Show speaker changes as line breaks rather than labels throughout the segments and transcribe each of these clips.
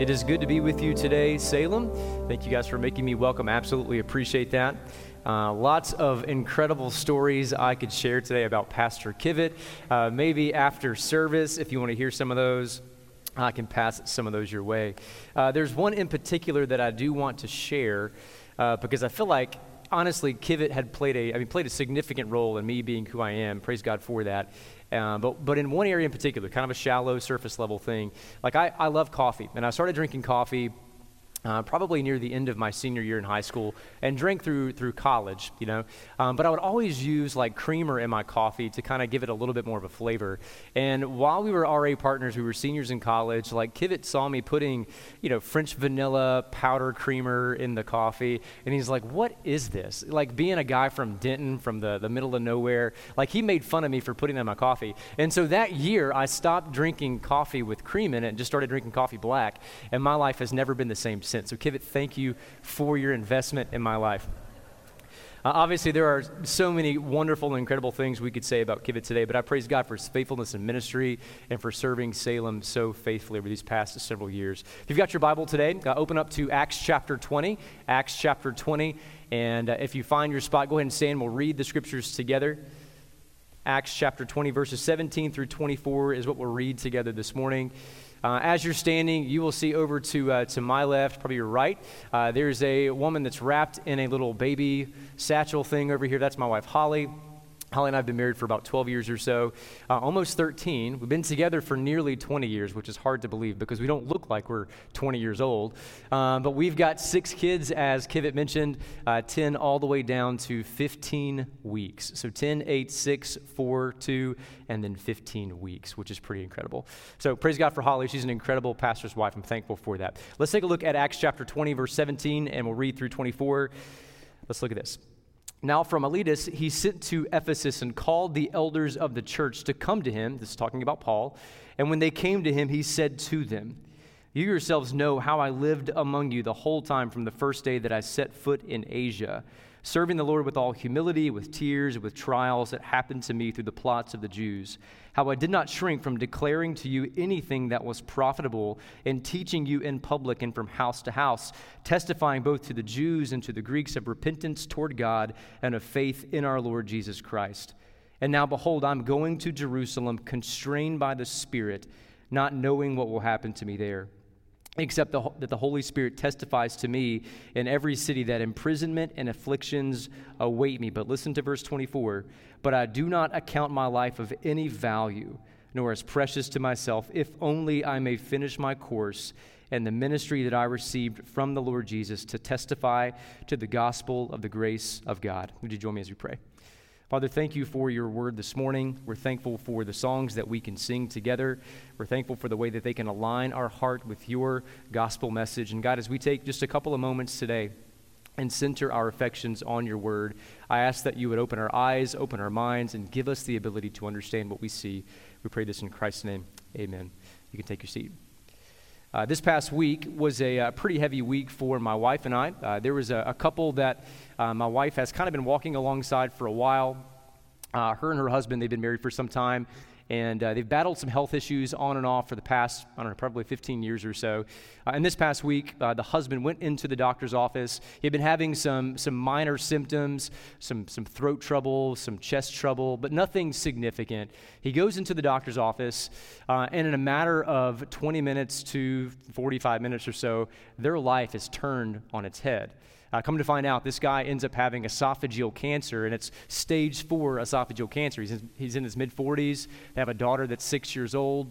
It is good to be with you today, Salem. Thank you guys for making me welcome. Absolutely appreciate that. Uh, lots of incredible stories I could share today about Pastor Kivett. Uh, maybe after service, if you want to hear some of those, I can pass some of those your way. Uh, there's one in particular that I do want to share uh, because I feel like honestly, Kivett had played a, I mean, played a significant role in me being who I am. Praise God for that. Uh, but, but in one area in particular, kind of a shallow surface level thing, like I, I love coffee. And I started drinking coffee uh, probably near the end of my senior year in high school and drank through through college you know. Um, but i would always use like creamer in my coffee to kind of give it a little bit more of a flavor. And while we were ra partners we were seniors in college like kivett saw me putting you know french vanilla powder creamer in the coffee and he's like what is this? Like being a guy from denton from the, the middle of nowhere like he made fun of me for putting that in my coffee. And so that year i stopped drinking coffee with cream in it and just started drinking coffee black and my life has never been the same so, Kivett, thank you for your investment in my life. Uh, obviously, there are so many wonderful and incredible things we could say about Kivett today, but I praise God for his faithfulness in ministry and for serving Salem so faithfully over these past several years. If you've got your Bible today, uh, open up to Acts chapter 20. Acts chapter 20. And uh, if you find your spot, go ahead and stand. We'll read the scriptures together. Acts chapter 20, verses 17 through 24 is what we'll read together this morning. Uh, as you're standing, you will see over to, uh, to my left, probably your right, uh, there's a woman that's wrapped in a little baby satchel thing over here. That's my wife, Holly. Holly and I have been married for about 12 years or so, uh, almost 13. We've been together for nearly 20 years, which is hard to believe because we don't look like we're 20 years old. Um, but we've got six kids, as Kivett mentioned, uh, 10 all the way down to 15 weeks. So 10, 8, 6, 4, 2, and then 15 weeks, which is pretty incredible. So praise God for Holly. She's an incredible pastor's wife. I'm thankful for that. Let's take a look at Acts chapter 20, verse 17, and we'll read through 24. Let's look at this. Now, from Miletus, he sent to Ephesus and called the elders of the church to come to him. This is talking about Paul. And when they came to him, he said to them, You yourselves know how I lived among you the whole time from the first day that I set foot in Asia serving the Lord with all humility, with tears, with trials that happened to me through the plots of the Jews. How I did not shrink from declaring to you anything that was profitable, and teaching you in public and from house to house, testifying both to the Jews and to the Greeks of repentance toward God and of faith in our Lord Jesus Christ. And now, behold, I'm going to Jerusalem, constrained by the Spirit, not knowing what will happen to me there except the, that the Holy Spirit testifies to me in every city that imprisonment and afflictions await me. But listen to verse 24. But I do not account my life of any value, nor as precious to myself, if only I may finish my course and the ministry that I received from the Lord Jesus to testify to the gospel of the grace of God. Would you join me as we pray? Father, thank you for your word this morning. We're thankful for the songs that we can sing together. We're thankful for the way that they can align our heart with your gospel message. And God, as we take just a couple of moments today and center our affections on your word, I ask that you would open our eyes, open our minds, and give us the ability to understand what we see. We pray this in Christ's name. Amen. You can take your seat. Uh, this past week was a, uh, pretty heavy week for my wife and I. Uh, there was a, a couple that uh, my wife has kind of been walking alongside for a while. Uh, her and her husband, they've been married for some time, and uh, they've battled some health issues on and off for the past, I don't know, probably 15 years or so. Uh, and this past week, uh, the husband went into the doctor's office. He had been having some, some minor symptoms, some, some throat trouble, some chest trouble, but nothing significant. He goes into the doctor's office, uh, and in a matter of 20 minutes to 45 minutes or so, their life is turned on its head. Uh, come to find out, this guy ends up having esophageal cancer, and it's stage four esophageal cancer. He's in, he's in his mid 40s. They have a daughter that's six years old.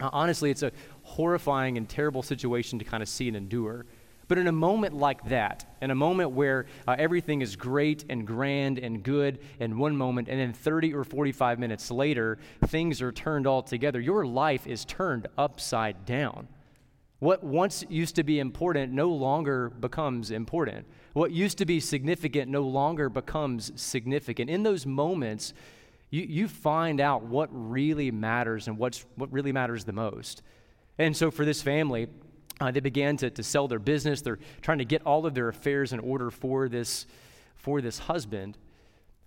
Uh, honestly, it's a horrifying and terrible situation to kind of see and endure. But in a moment like that, in a moment where uh, everything is great and grand and good in one moment, and then 30 or 45 minutes later, things are turned all together, your life is turned upside down. What once used to be important no longer becomes important. What used to be significant no longer becomes significant. In those moments, you, you find out what really matters and what's, what really matters the most. And so for this family, uh, they began to, to sell their business. They're trying to get all of their affairs in order for this, for this husband,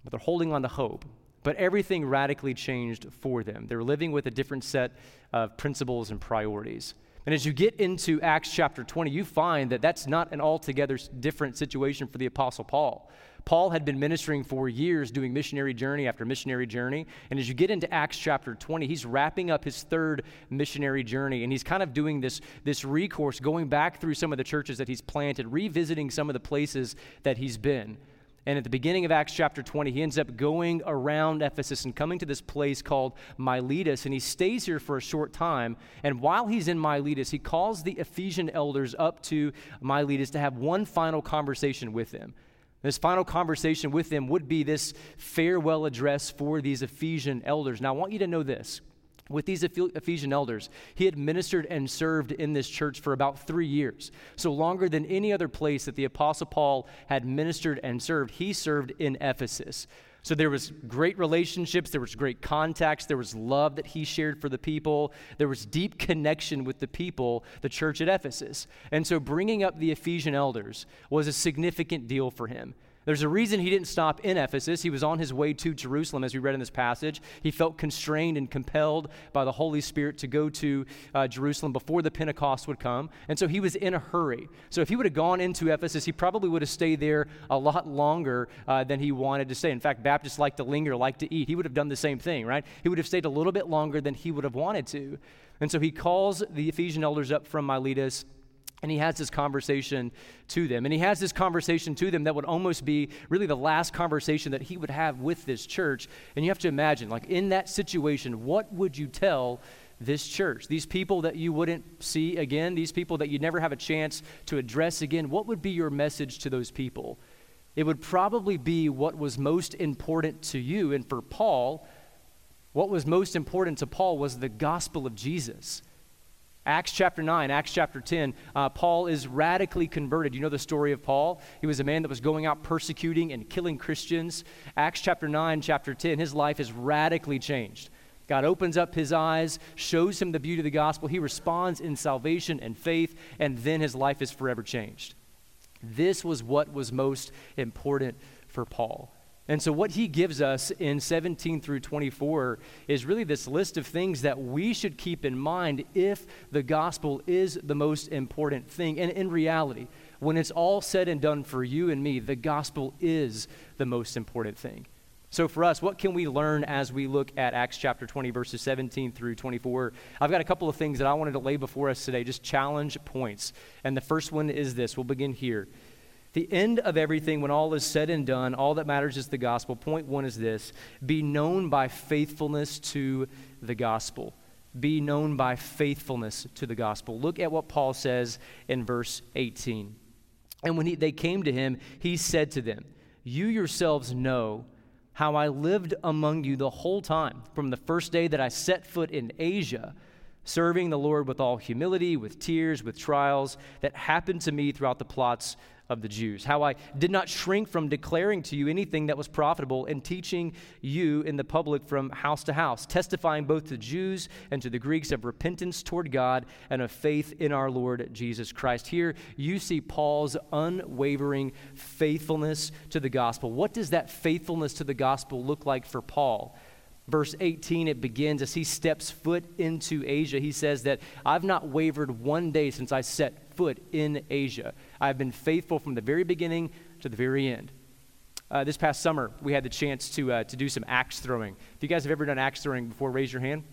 but they're holding on to hope. But everything radically changed for them. They're living with a different set of principles and priorities. And as you get into Acts chapter 20, you find that that's not an altogether different situation for the Apostle Paul. Paul had been ministering for years, doing missionary journey after missionary journey. And as you get into Acts chapter 20, he's wrapping up his third missionary journey. And he's kind of doing this, this recourse, going back through some of the churches that he's planted, revisiting some of the places that he's been. And at the beginning of Acts chapter 20, he ends up going around Ephesus and coming to this place called Miletus. And he stays here for a short time. And while he's in Miletus, he calls the Ephesian elders up to Miletus to have one final conversation with them. This final conversation with them would be this farewell address for these Ephesian elders. Now, I want you to know this with these Ephesian elders. He had ministered and served in this church for about three years. So, longer than any other place that the Apostle Paul had ministered and served, he served in Ephesus. So there was great relationships, there was great contacts, there was love that he shared for the people, there was deep connection with the people, the church at Ephesus. And so bringing up the Ephesian elders was a significant deal for him. There's a reason he didn't stop in Ephesus. He was on his way to Jerusalem, as we read in this passage. He felt constrained and compelled by the Holy Spirit to go to uh, Jerusalem before the Pentecost would come. And so he was in a hurry. So if he would have gone into Ephesus, he probably would have stayed there a lot longer uh, than he wanted to stay. In fact, Baptists like to linger, like to eat. He would have done the same thing, right? He would have stayed a little bit longer than he would have wanted to. And so he calls the Ephesian elders up from Miletus and he has this conversation to them. And he has this conversation to them that would almost be really the last conversation that he would have with this church. And you have to imagine, like in that situation, what would you tell this church? These people that you wouldn't see again, these people that you'd never have a chance to address again, what would be your message to those people? It would probably be what was most important to you. And for Paul, what was most important to Paul was the gospel of Jesus. Acts chapter 9, Acts chapter 10, uh, Paul is radically converted. You know the story of Paul? He was a man that was going out persecuting and killing Christians. Acts chapter 9, chapter 10, his life is radically changed. God opens up his eyes, shows him the beauty of the gospel. He responds in salvation and faith, and then his life is forever changed. This was what was most important for Paul. And so, what he gives us in 17 through 24 is really this list of things that we should keep in mind if the gospel is the most important thing. And in reality, when it's all said and done for you and me, the gospel is the most important thing. So, for us, what can we learn as we look at Acts chapter 20, verses 17 through 24? I've got a couple of things that I wanted to lay before us today, just challenge points. And the first one is this we'll begin here the end of everything, when all is said and done, all that matters is the gospel. Point one is this be known by faithfulness to the gospel. Be known by faithfulness to the gospel. Look at what Paul says in verse 18. And when he, they came to him, he said to them, You yourselves know how I lived among you the whole time, from the first day that I set foot in Asia, serving the Lord with all humility, with tears, with trials that happened to me throughout the plots of the Jews, how I did not shrink from declaring to you anything that was profitable and teaching you in the public from house to house, testifying both to Jews and to the Greeks of repentance toward God and of faith in our Lord Jesus Christ. Here you see Paul's unwavering faithfulness to the gospel. What does that faithfulness to the gospel look like for Paul? Verse 18, it begins as he steps foot into Asia. He says that I've not wavered one day since I set foot in Asia. I've been faithful from the very beginning to the very end. Uh, this past summer, we had the chance to, uh, to do some axe throwing. If you guys have ever done axe throwing before, raise your hand.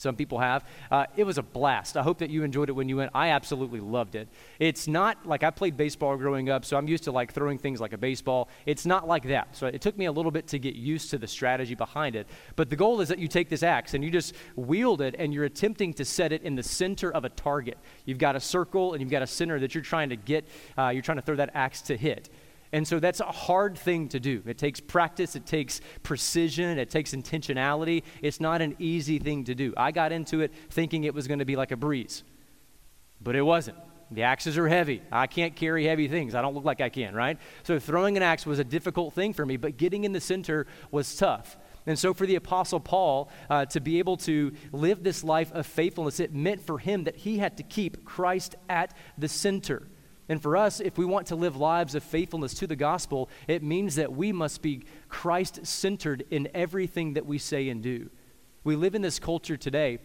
Some people have. Uh, it was a blast. I hope that you enjoyed it when you went. I absolutely loved it. It's not like I played baseball growing up, so I'm used to like throwing things like a baseball. It's not like that. So it took me a little bit to get used to the strategy behind it. But the goal is that you take this axe and you just wield it and you're attempting to set it in the center of a target. You've got a circle and you've got a center that you're trying to get, uh, you're trying to throw that axe to hit. And so that's a hard thing to do. It takes practice, it takes precision, it takes intentionality. It's not an easy thing to do. I got into it thinking it was going to be like a breeze, but it wasn't. The axes are heavy. I can't carry heavy things. I don't look like I can, right? So throwing an axe was a difficult thing for me, but getting in the center was tough. And so, for the Apostle Paul uh, to be able to live this life of faithfulness, it meant for him that he had to keep Christ at the center. And for us, if we want to live lives of faithfulness to the gospel, it means that we must be Christ centered in everything that we say and do. We live in this culture today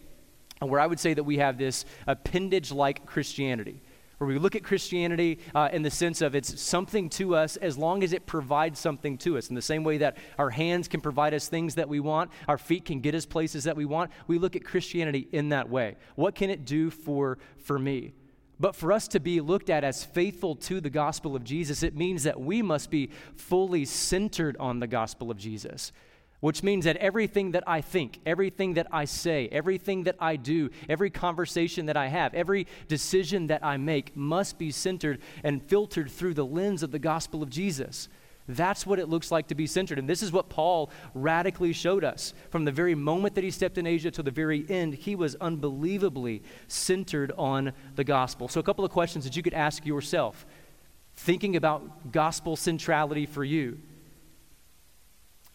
where I would say that we have this appendage like Christianity where we look at Christianity uh, in the sense of it's something to us as long as it provides something to us. In the same way that our hands can provide us things that we want, our feet can get us places that we want, we look at Christianity in that way. What can it do for, for me? But for us to be looked at as faithful to the gospel of Jesus, it means that we must be fully centered on the gospel of Jesus which means that everything that I think, everything that I say, everything that I do, every conversation that I have, every decision that I make must be centered and filtered through the lens of the gospel of Jesus. That's what it looks like to be centered. And this is what Paul radically showed us. From the very moment that he stepped in Asia to the very end, he was unbelievably centered on the gospel. So, a couple of questions that you could ask yourself, thinking about gospel centrality for you.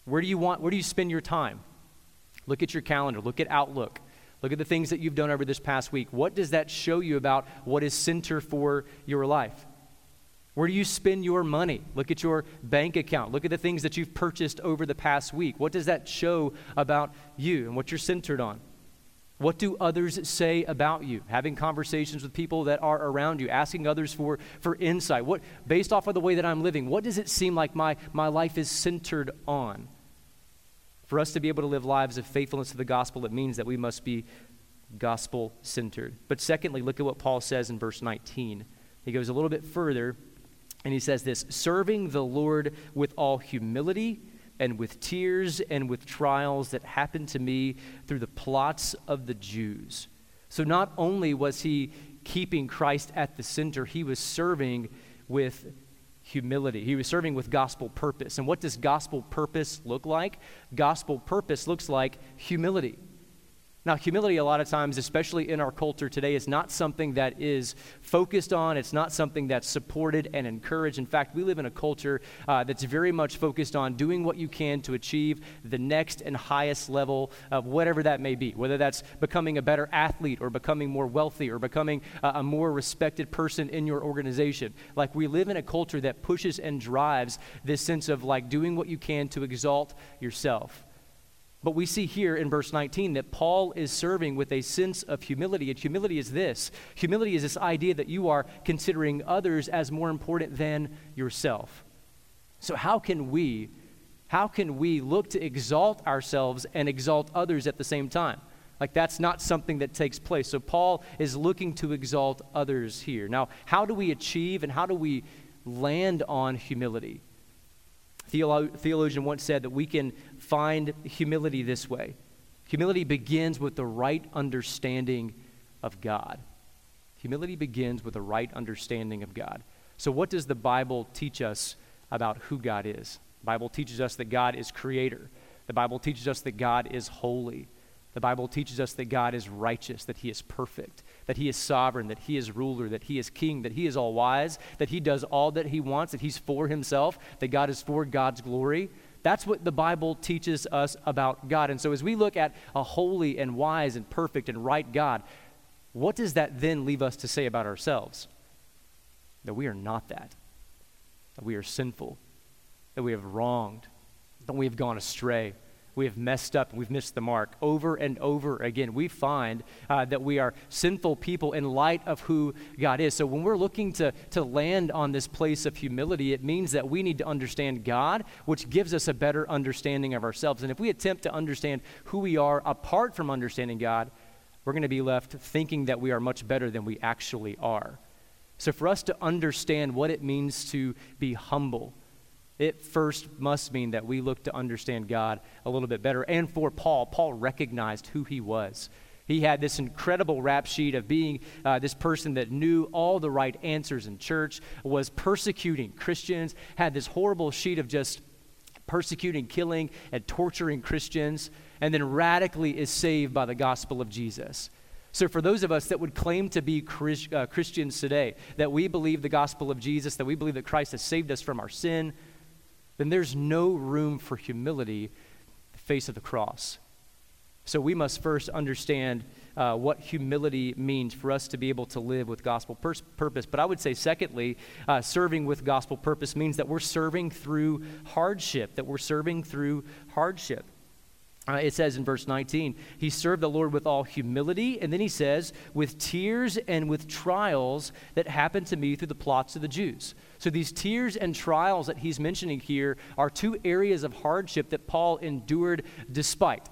Where do you want, where do you spend your time? Look at your calendar, look at Outlook, look at the things that you've done over this past week. What does that show you about what is center for your life? Where do you spend your money? Look at your bank account. Look at the things that you've purchased over the past week. What does that show about you and what you're centered on? What do others say about you? Having conversations with people that are around you, asking others for, for insight. What, based off of the way that I'm living, what does it seem like my, my life is centered on? For us to be able to live lives of faithfulness to the gospel, it means that we must be gospel centered. But secondly, look at what Paul says in verse 19. He goes a little bit further and he says this serving the Lord with all humility and with tears and with trials that happened to me through the plots of the Jews. So not only was he keeping Christ at the center, he was serving with humility. He was serving with gospel purpose. And what does gospel purpose look like? Gospel purpose looks like humility. Now, humility, a lot of times, especially in our culture today, is not something that is focused on. It's not something that's supported and encouraged. In fact, we live in a culture uh, that's very much focused on doing what you can to achieve the next and highest level of whatever that may be, whether that's becoming a better athlete or becoming more wealthy or becoming a, a more respected person in your organization. Like, we live in a culture that pushes and drives this sense of like doing what you can to exalt yourself. But we see here in verse 19 that Paul is serving with a sense of humility. And humility is this humility is this idea that you are considering others as more important than yourself. So, how can we? How can we look to exalt ourselves and exalt others at the same time? Like, that's not something that takes place. So, Paul is looking to exalt others here. Now, how do we achieve and how do we land on humility? Theolo- theologian once said that we can find humility this way humility begins with the right understanding of God. Humility begins with the right understanding of God. So, what does the Bible teach us about who God is? The Bible teaches us that God is creator. The Bible teaches us that God is holy. The Bible teaches us that God is righteous, that He is perfect, that He is sovereign, that He is ruler, that He is king, that He is all wise, that He does all that He wants, that He's for Himself, that God is for God's glory. That's what the Bible teaches us about God. And so as we look at a holy and wise and perfect and right God, what does that then leave us to say about ourselves? That we are not that, that we are sinful, that we have wronged, that we have gone astray we have messed up and we've missed the mark over and over again. We find uh, that we are sinful people in light of who God is. So when we're looking to, to land on this place of humility, it means that we need to understand God, which gives us a better understanding of ourselves. And if we attempt to understand who we are apart from understanding God, we're going to be left thinking that we are much better than we actually are. So, for us to understand what it means to be humble, it first must mean that we look to understand God a little bit better. And for Paul, Paul recognized who he was. He had this incredible rap sheet of being uh, this person that knew all the right answers in church, was persecuting Christians, had this horrible sheet of just persecuting, killing, and torturing Christians, and then radically is saved by the gospel of Jesus. So, for those of us that would claim to be uh, Christians today, that we believe the gospel of Jesus, that we believe that Christ has saved us from our sin, then there's no room for humility the face of the cross. So we must first understand uh, what humility means for us to be able to live with gospel purpose. But I would say, secondly, uh, serving with gospel purpose means that we're serving through hardship, that we're serving through hardship. Uh, it says in verse 19, he served the Lord with all humility, and then he says, with tears and with trials that happened to me through the plots of the Jews. So these tears and trials that he's mentioning here are two areas of hardship that Paul endured despite.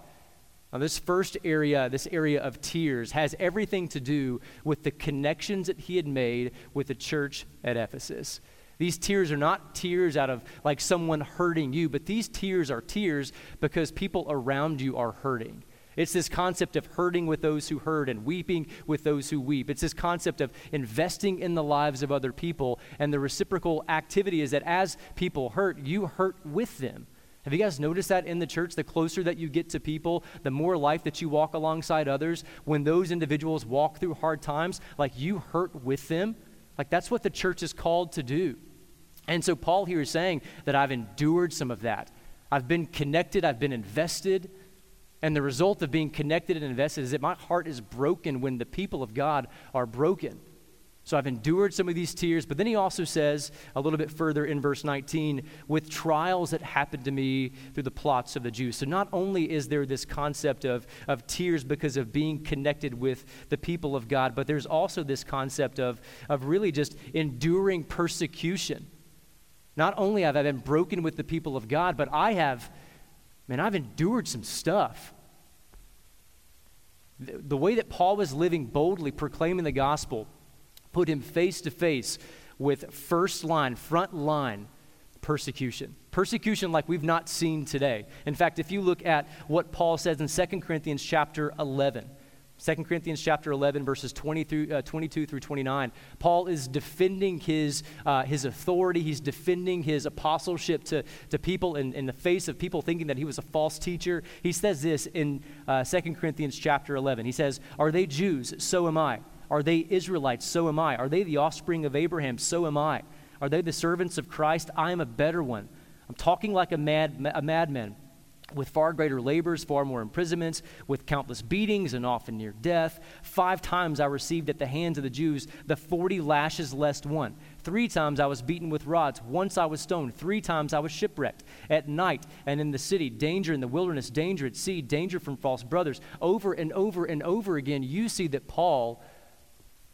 Now, this first area, this area of tears, has everything to do with the connections that he had made with the church at Ephesus. These tears are not tears out of like someone hurting you, but these tears are tears because people around you are hurting. It's this concept of hurting with those who hurt and weeping with those who weep. It's this concept of investing in the lives of other people. And the reciprocal activity is that as people hurt, you hurt with them. Have you guys noticed that in the church? The closer that you get to people, the more life that you walk alongside others. When those individuals walk through hard times, like you hurt with them, like that's what the church is called to do. And so Paul here is saying that I've endured some of that. I've been connected, I've been invested. And the result of being connected and invested is that my heart is broken when the people of God are broken. So I've endured some of these tears, but then he also says a little bit further in verse 19, with trials that happened to me through the plots of the Jews. So not only is there this concept of, of tears because of being connected with the people of God, but there's also this concept of, of really just enduring persecution. Not only have I been broken with the people of God, but I have, man, I've endured some stuff. The, way that Paul was living boldly, proclaiming the gospel, put him face to face with first line, front line persecution. Persecution like we've not seen today. In fact, if you look at what Paul says in 2 Corinthians chapter 11, 2 Corinthians chapter 11, verses 20 through, uh, 22 through 29. Paul is defending his, uh, his authority. He's defending his apostleship to, to people in, in the face of people thinking that he was a false teacher. He says this in uh, 2 Corinthians chapter 11. He says, Are they Jews? So am I. Are they Israelites? So am I. Are they the offspring of Abraham? So am I. Are they the servants of Christ? I am a better one. I'm talking like a, mad, a madman with far greater labors, far more imprisonments, with countless beatings and often near death. Five times I received at the hands of the Jews the 40 lashes less one. Three times I was beaten with rods. Once I was stoned. Three times I was shipwrecked. At night and in the city, danger in the wilderness, danger at sea, danger from false brothers. Over and over and over again, you see that Paul.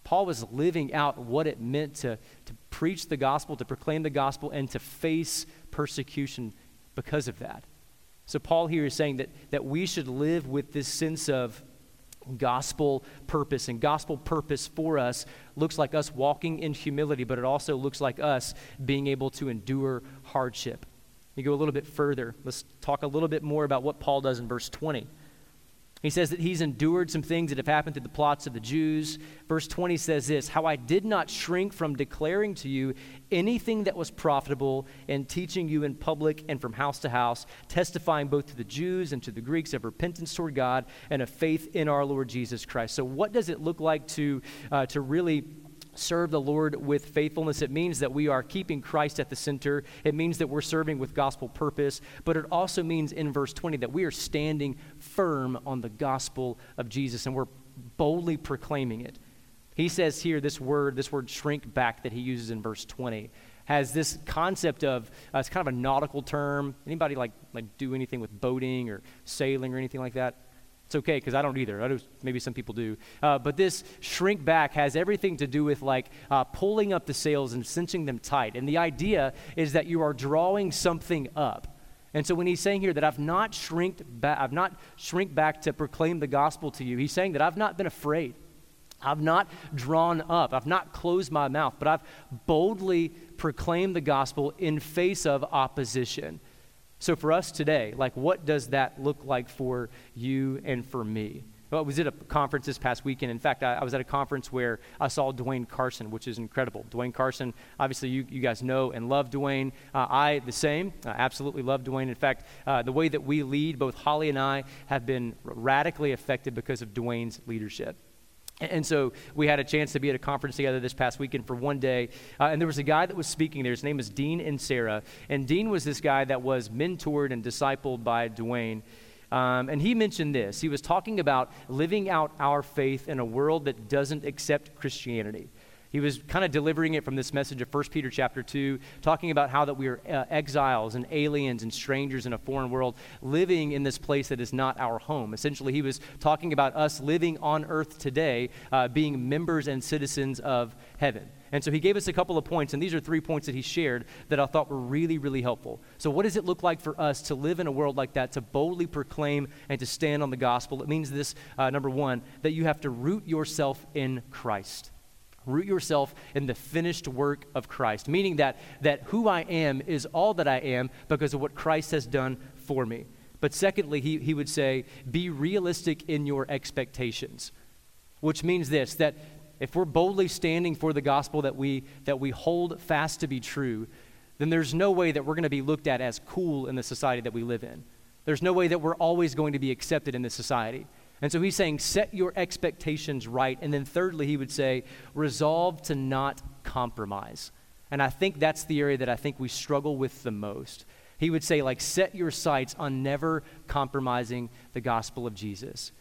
Paul was living out what it meant to, to preach the gospel, to proclaim the gospel, and to face persecution because of that. So, Paul here is saying that, that we should live with this sense of gospel purpose. And gospel purpose for us looks like us walking in humility, but it also looks like us being able to endure hardship. You go a little bit further. Let's talk a little bit more about what Paul does in verse 20. He says that he's endured some things that have happened through the plots of the Jews. Verse 20 says this How I did not shrink from declaring to you anything that was profitable and teaching you in public and from house to house, testifying both to the Jews and to the Greeks of repentance toward God and of faith in our Lord Jesus Christ. So, what does it look like to, uh, to really serve the Lord with faithfulness. It means that we are keeping Christ at the center. It means that we're serving with gospel purpose. But it also means in verse 20 that we are standing firm on the gospel of Jesus and we're boldly proclaiming it. He says here this word, this word shrink back that he uses in verse 20 has this concept of uh, it's kind of a nautical term. Anybody like like do anything with boating or sailing or anything like that? It's okay because I don't either. I know maybe some people do. Uh, but this shrink back has everything to do with like uh, pulling up the sails and cinching them tight. And the idea is that you are drawing something up. And so when he's saying here that I've not shrinked back, I've not shrink back to proclaim the gospel to you, he's saying that I've not been afraid. I've not drawn up. I've not closed my mouth, but I've boldly proclaimed the gospel in face of opposition. So, for us today, like, what does that look like for you and for me? Well, I was at a conference this past weekend. In fact, I, I, was at a conference where I saw Dwayne Carson, which is incredible. Dwayne Carson, obviously, you, you guys know and love Dwayne. Uh, I, the same, I absolutely love Dwayne. In fact, uh, the way that we lead, both Holly and I, have been radically affected because of Dwayne's leadership. And so we had a chance to be at a conference together this past weekend for one day. Uh, and there was a guy that was speaking there. His name is Dean Inserra. And Dean was this guy that was mentored and discipled by Dwayne. Um, and he mentioned this. He was talking about living out our faith in a world that doesn't accept Christianity. He was kind of delivering it from this message of 1 Peter chapter 2, talking about how that we are uh, exiles and aliens and strangers in a foreign world, living in this place that is not our home. Essentially, he was talking about us living on earth today, uh, being members and citizens of heaven. And so he gave us a couple of points, and these are three points that he shared that I thought were really, really helpful. So, what does it look like for us to live in a world like that, to boldly proclaim and to stand on the gospel? It means this, uh, number one, that you have to root yourself in Christ. Root yourself in the finished work of Christ, meaning that, that who I am is all that I am because of what Christ has done for me. But secondly, he, he would say, be realistic in your expectations, which means this that if we're boldly standing for the gospel that we, that we hold fast to be true, then there's no way that we're going to be looked at as cool in the society that we live in. There's no way that we're always going to be accepted in this society. And so he's saying, set your expectations right. And then thirdly, he would say, resolve to not compromise. And I think that's the area that I think we struggle with the most. He would say, like, set your sights on never compromising the gospel of Jesus.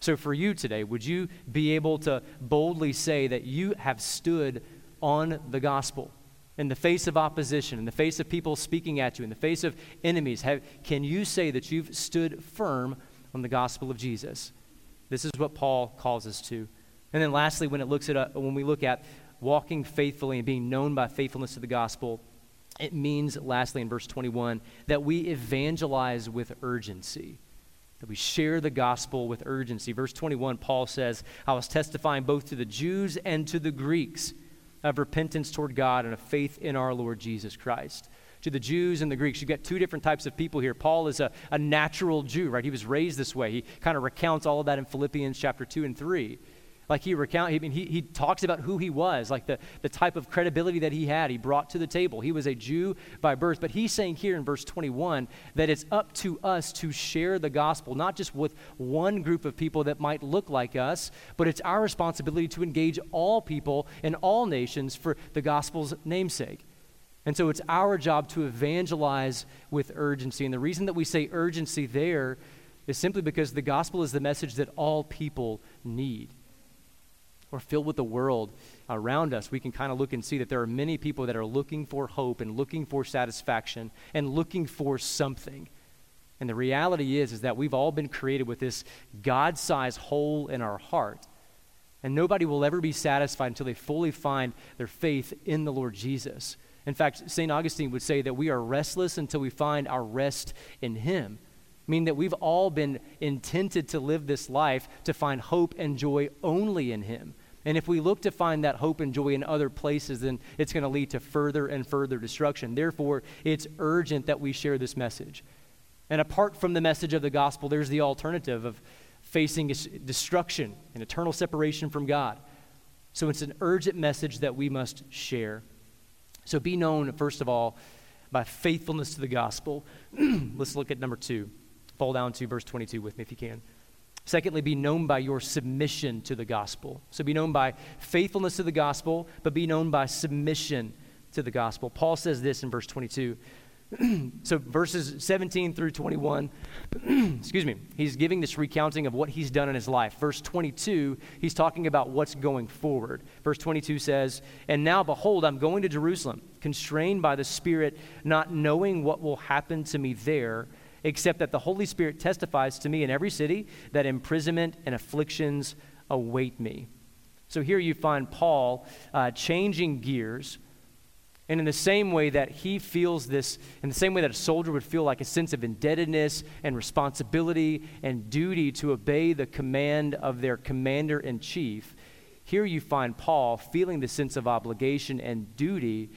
So for you today, would you be able to boldly say that you have stood on the gospel? In the face of opposition, in the face of people speaking at you, in the face of enemies, have, can you say that you've stood firm on the gospel of Jesus. This is what Paul calls us to. And then lastly, when, it looks at, uh, when we look at walking faithfully and being known by faithfulness to the gospel, it means, lastly, in verse 21, that we evangelize with urgency, that we share the gospel with urgency. Verse 21, Paul says, I was testifying both to the Jews and to the Greeks of repentance toward God and of faith in our Lord Jesus Christ to the Jews and the Greeks. You've got two different types of people here. Paul is a, a natural Jew, right? He was raised this way. He kind of recounts all of that in Philippians chapter 2 and 3. Like he recount, I mean, he, he talks about who he was, like the, the type of credibility that he had, he brought to the table. He was a Jew by birth, but he's saying here in verse 21 that it's up to us to share the gospel, not just with one group of people that might look like us, but it's our responsibility to engage all people in all nations for the gospel's namesake. And so it's our job to evangelize with urgency. And the reason that we say urgency there is simply because the gospel is the message that all people need. We're filled with the world around us. We can kind of look and see that there are many people that are looking for hope and looking for satisfaction and looking for something. And the reality is is that we've all been created with this God-sized hole in our heart. And nobody will ever be satisfied until they fully find their faith in the Lord Jesus. In fact, St. Augustine would say that we are restless until we find our rest in Him, meaning that we've all been intended to live this life to find hope and joy only in Him. And if we look to find that hope and joy in other places, then it's going to lead to further and further destruction. Therefore, it's urgent that we share this message. And apart from the message of the gospel, there's the alternative of facing destruction and eternal separation from God. So it's an urgent message that we must share. So be known, first of all, by faithfulness to the gospel. Let's look at number two. Fall down to verse 22 with me if you can. Secondly, be known by your submission to the gospel. So be known by faithfulness to the gospel, but be known by submission to the gospel. Paul says this in verse 22 so verses 17 through 21 excuse me he's giving this recounting of what he's done in his life. Verse 22 he's talking about what's going forward. Verse 22 says and now behold i'm going to jerusalem constrained by the spirit not knowing what will happen to me there except that the holy spirit testifies to me in every city that imprisonment and afflictions await me. So here you find paul uh, changing gears and in the same way that he feels this, in the same way that a soldier would feel like a sense of indebtedness and responsibility and duty to obey the command of their commander in chief, here you find Paul feeling the sense of obligation and duty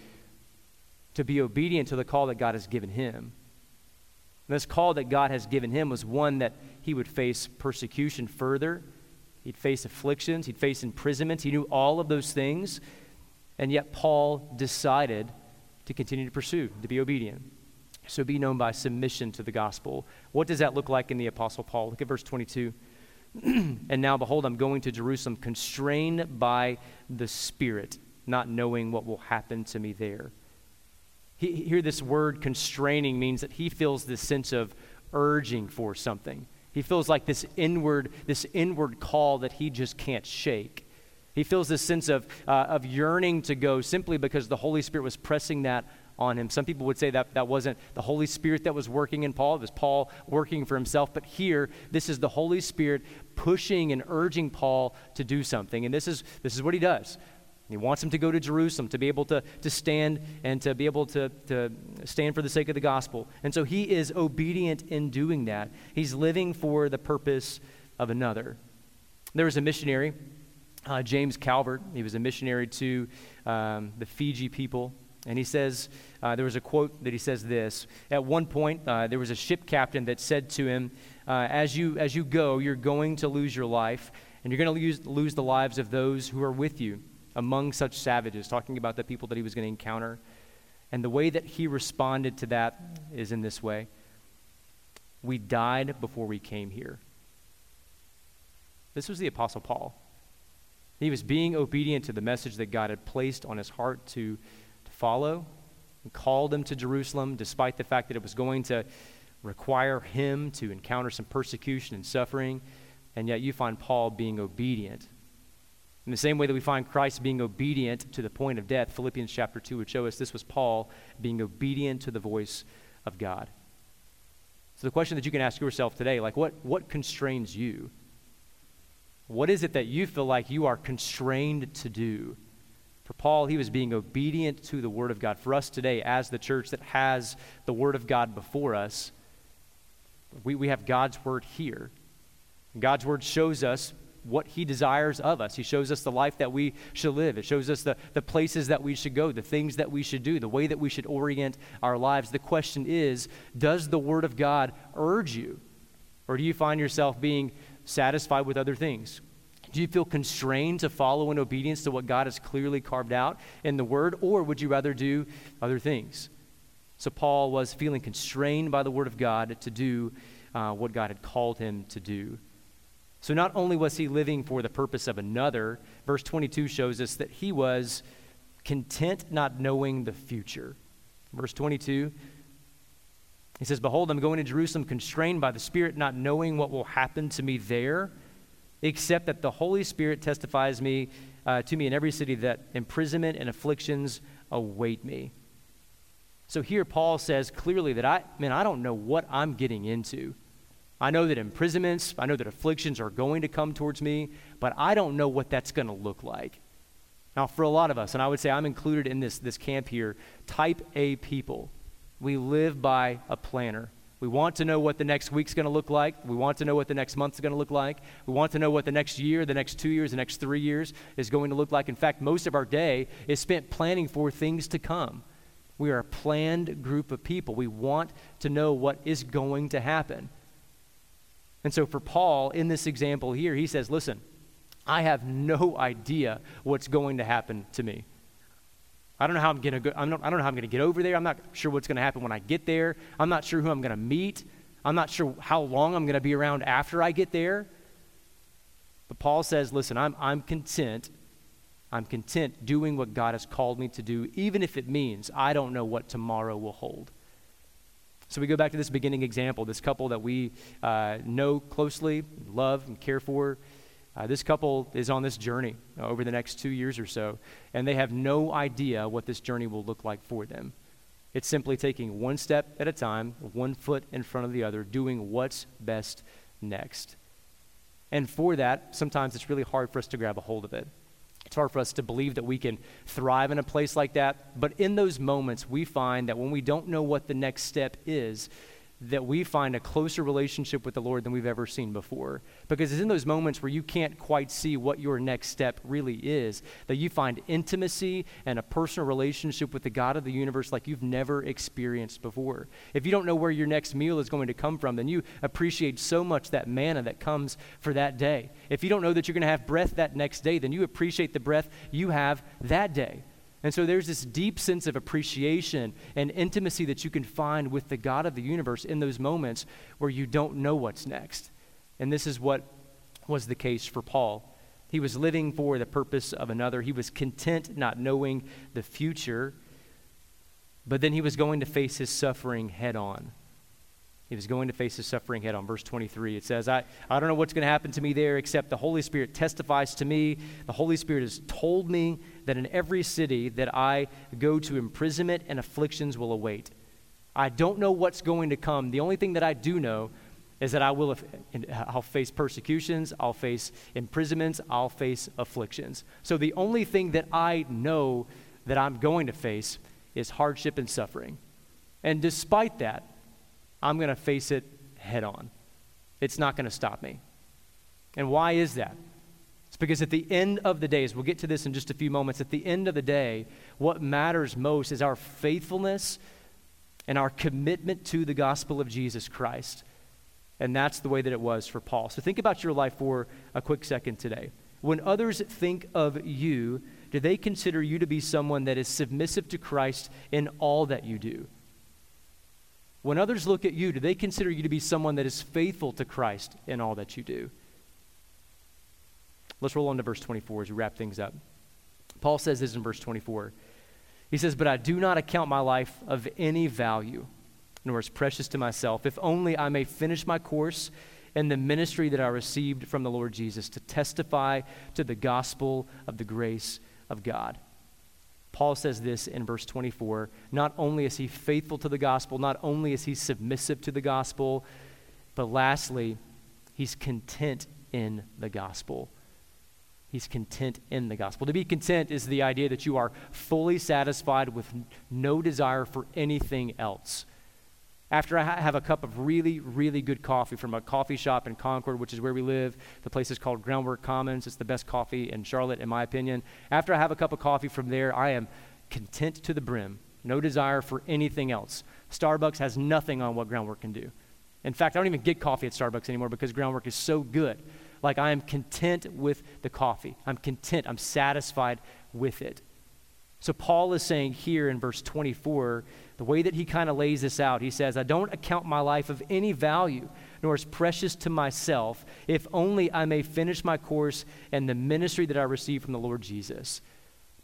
to be obedient to the call that God has given him. And this call that God has given him was one that he would face persecution further, he'd face afflictions, he'd face imprisonment. He knew all of those things. And yet, Paul decided to continue to pursue, to be obedient. So be known by submission to the gospel. What does that look like in the Apostle Paul? Look at verse 22. and now, behold, I'm going to Jerusalem, constrained by the Spirit, not knowing what will happen to me there. He, here, this word constraining means that he feels this sense of urging for something. He feels like this inward, this inward call that he just can't shake. He feels this sense of, uh, of yearning to go simply because the Holy Spirit was pressing that on him. Some people would say that that wasn't the Holy Spirit that was working in Paul, it was Paul working for himself. But here, this is the Holy Spirit pushing and urging Paul to do something. And this is, this is what he does. He wants him to go to Jerusalem to be able to, to stand and to be able to, to stand for the sake of the gospel. And so he is obedient in doing that. He's living for the purpose of another. There was a missionary, uh, James Calvert. He was a missionary to um, the Fiji people. And he says, uh, there was a quote that he says this. At one point, uh, there was a ship captain that said to him, uh, as, you, as you go, you're going to lose your life, and you're going to lose, lose the lives of those who are with you among such savages, talking about the people that he was going to encounter. And the way that he responded to that is in this way We died before we came here. This was the Apostle Paul. He was being obedient to the message that God had placed on his heart to, to follow and called him to Jerusalem, despite the fact that it was going to require him to encounter some persecution and suffering. And yet you find Paul being obedient in the same way that we find Christ being obedient to the point of death, Philippians chapter 2 would show us this was Paul being obedient to the voice of God. So the question that you can ask yourself today, like what, what constrains you? What is it that you feel like you are constrained to do? For Paul, he was being obedient to the Word of God. For us today, as the church that has the Word of God before us, we, we have God's Word here. God's Word shows us what he desires of us. He shows us the life that we should live. It shows us the, the places that we should go, the things that we should do, the way that we should orient our lives. The question is Does the Word of God urge you? Or do you find yourself being satisfied with other things? Do you feel constrained to follow in obedience to what God has clearly carved out in the Word? Or would you rather do other things? So, Paul was feeling constrained by the Word of God to do uh, what God had called him to do. So not only was he living for the purpose of another, verse 22 shows us that he was content not knowing the future. Verse 22, he says, Behold, I'm going to Jerusalem constrained by the Spirit, not knowing what will happen to me there, except that the Holy Spirit testifies me uh, to me in every city that imprisonment and afflictions await me. So here Paul says clearly that I, man, I don't know what I'm getting into. I know that imprisonments, I know that afflictions are going to come towards me, but I don't know what that's going to look like. Now, for a lot of us, and I would say I'm included in this, this camp here, type A people, we live by a planner. We want to know what the next week's going to look like. We want to know what the next month's going to look like. We want to know what the next year, the next two years, the next three years is going to look like. In fact, most of our day is spent planning for things to come. We are a planned group of people. We want to know what is going to happen. And so for Paul, in this example here, he says, Listen, I have no idea what's going to happen to me. I don't know how I'm going to go, I'm not, I don't know how I'm to get over there. I'm not sure what's going to happen when I get there. I'm not sure who I'm going to meet. I'm not sure how long I'm going to be around after I get there. But Paul says, listen, I'm, I'm content. I'm content doing what God has called me to do, even if it means I don't know what tomorrow will hold. So we go back to this beginning example, this couple that we uh, know closely, love, and care for. Uh, this couple is on this journey over the next two years or so, and they have no idea what this journey will look like for them. It's simply taking one step at a time, one foot in front of the other, doing what's best next. And for that, sometimes it's really hard for us to grab a hold of it. It's hard for us to believe that we can thrive in a place like that. But in those moments, we find that when we don't know what the next step is, that we find a closer relationship with the Lord than we've ever seen before. Because it's in those moments where you can't quite see what your next step really is that you find intimacy and a personal relationship with the God of the universe like you've never experienced before. If you don't know where your next meal is going to come from, then you appreciate so much that manna that comes for that day. If you don't know that you're going to have breath that next day, then you appreciate the breath you have that day. And so there's this deep sense of appreciation and intimacy that you can find with the God of the universe in those moments where you don't know what's next. And this is what was the case for Paul. He was living for the purpose of another. He was content not knowing the future, but then he was going to face his suffering head on. He was going to face his suffering head on. Verse 23, it says, I, I don't know what's going to happen to me there, except the Holy Spirit testifies to me. The Holy Spirit has told me that in every city that I go to, imprisonment and afflictions will await. I don't know what's going to come. The only thing that I do know is that I will uh, I'll face persecutions, I'll face imprisonments, I'll face afflictions. So the only thing that I know that I'm going to face is hardship and suffering. And despite that, I'm going to face it head on. It's not going to stop me. And why is that? It's because at the end of the days, we'll get to this in just a few moments, at the end of the day, what matters most is our faithfulness and our commitment to the gospel of Jesus Christ. And that's the way that it was for Paul. So think about your life for a quick second today. When others think of you, do they consider you to be someone that is submissive to Christ in all that you do? When others look at you, do they consider you to be someone that is faithful to Christ in all that you do? Let's roll on to verse 24 as we wrap things up. Paul says this in verse 24. He says, But I do not account my life of any value, nor as precious to myself, if only I may finish my course in the ministry that I received from the Lord Jesus to testify to the gospel of the grace of God. Paul says this in verse 24 not only is he faithful to the gospel, not only is he submissive to the gospel, but lastly, he's content in the gospel. He's content in the gospel. To be content is the idea that you are fully satisfied with no desire for anything else. After I have a cup of really, really good coffee from a coffee shop in Concord, which is where we live, the place is called Groundwork Commons. It's the best coffee in Charlotte, in my opinion. After I have a cup of coffee from there, I am content to the brim, no desire for anything else. Starbucks has nothing on what Groundwork can do. In fact, I don't even get coffee at Starbucks anymore because Groundwork is so good. Like, I am content with the coffee. I'm content. I'm satisfied with it. So, Paul is saying here in verse 24 the way that he kind of lays this out, he says, I don't account my life of any value, nor as precious to myself, if only I may finish my course and the ministry that I received from the Lord Jesus.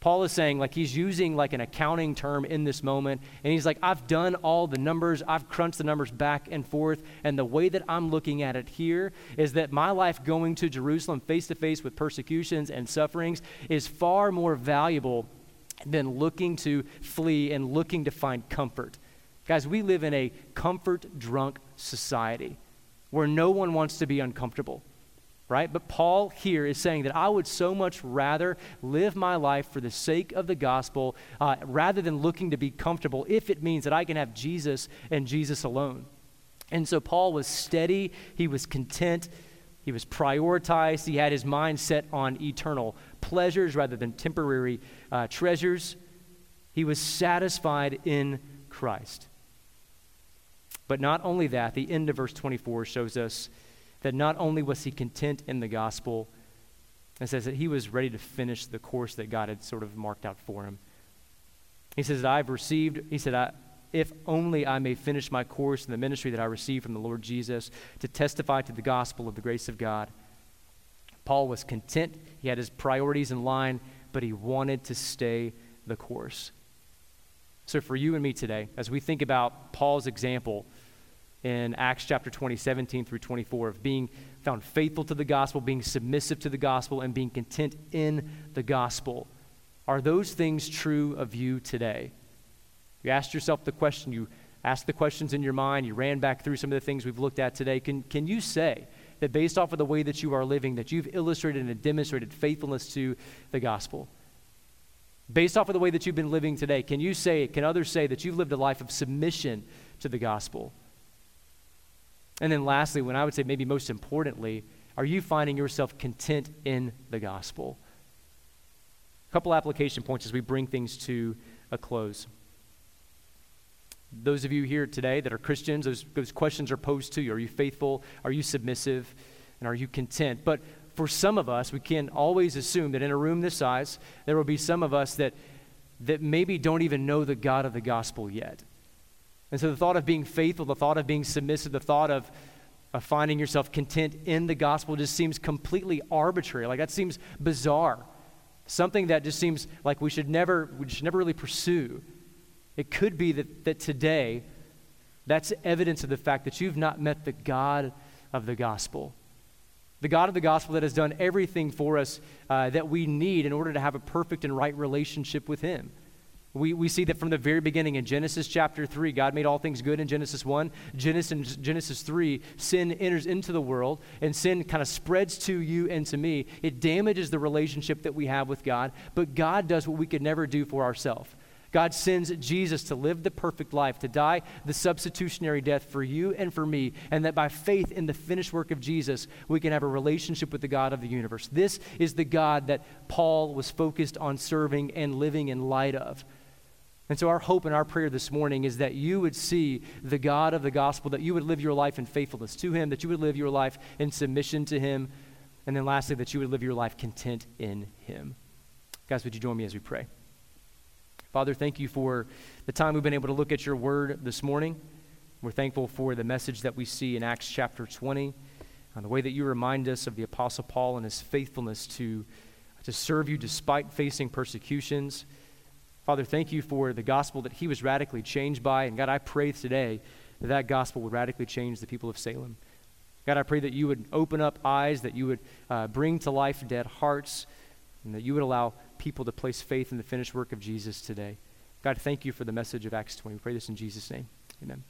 Paul is saying, like, he's using like an accounting term in this moment, and he's like, I've done all the numbers, I've crunched the numbers back and forth, and the way that I'm looking at it here is that my life going to Jerusalem face to face with persecutions and sufferings is far more valuable than looking to flee and looking to find comfort. Guys, we live in a comfort drunk society where no one wants to be uncomfortable, right? But Paul here is saying that I would so much rather live my life for the sake of the gospel uh, rather than looking to be comfortable if it means that I can have Jesus and Jesus alone. And so Paul was steady, he was content, he was prioritized, he had his mind set on eternal pleasures rather than temporary uh, treasures. He was satisfied in Christ. But not only that, the end of verse 24 shows us that not only was he content in the gospel, it says that he was ready to finish the course that God had sort of marked out for him. He says, I've received, he said, I, if only I may finish my course in the ministry that I received from the Lord Jesus to testify to the gospel of the grace of God. Paul was content. He had his priorities in line, but he wanted to stay the course. So, for you and me today, as we think about Paul's example in Acts chapter 20, 17 through 24, of being found faithful to the gospel, being submissive to the gospel, and being content in the gospel, are those things true of you today? You asked yourself the question, you asked the questions in your mind, you ran back through some of the things we've looked at today. Can, can you say, that based off of the way that you are living, that you've illustrated and demonstrated faithfulness to the gospel. Based off of the way that you've been living today, can you say, can others say that you've lived a life of submission to the gospel? And then lastly, when I would say maybe most importantly, are you finding yourself content in the gospel? A couple application points as we bring things to a close. Those of you here today that are Christians, those, those questions are posed to you. Are you faithful? Are you submissive? And are you content? But for some of us, we can always assume that in a room this size, there will be some of us that, that maybe don't even know the God of the gospel yet. And so the thought of being faithful, the thought of being submissive, the thought of, of finding yourself content in the gospel just seems completely arbitrary. Like that seems bizarre. Something that just seems like we should never, we should never really pursue. It could be that, that today That's evidence of the fact that you've not met the God of the gospel. The God of the gospel that has done everything for us uh, that we need in order to have a perfect and right relationship with Him. We, we see that from the very beginning in Genesis chapter 3, God made all things good in Genesis 1. Genesis, Genesis 3, sin enters into the world, and sin kind of spreads to you and to me. It damages the relationship that we have with God, but God does what we could never do for ourselves. God sends Jesus to live the perfect life, to die the substitutionary death for you and for me, and that by faith in the finished work of Jesus, we can have a relationship with the God of the universe. This is the God that Paul was focused on serving and living in light of. And so, our hope and our prayer this morning is that you would see the God of the gospel, that you would live your life in faithfulness to Him, that you would live your life in submission to Him, and then lastly, that you would live your life content in Him. Guys, would you join me as we pray? Father, thank you for the time we've been able to look at your word this morning. We're thankful for the message that we see in Acts chapter 20, and the way that you remind us of the Apostle Paul and his faithfulness to, to serve you despite facing persecutions. Father, thank you for the gospel that he was radically changed by. And God, I pray today that that gospel would radically change the people of Salem. God, I pray that you would open up eyes, that you would uh, bring to life dead hearts, and that you would allow people to place faith in the finished work of Jesus today. God, thank you for the message of Acts 20. We pray this in Jesus' name. Amen.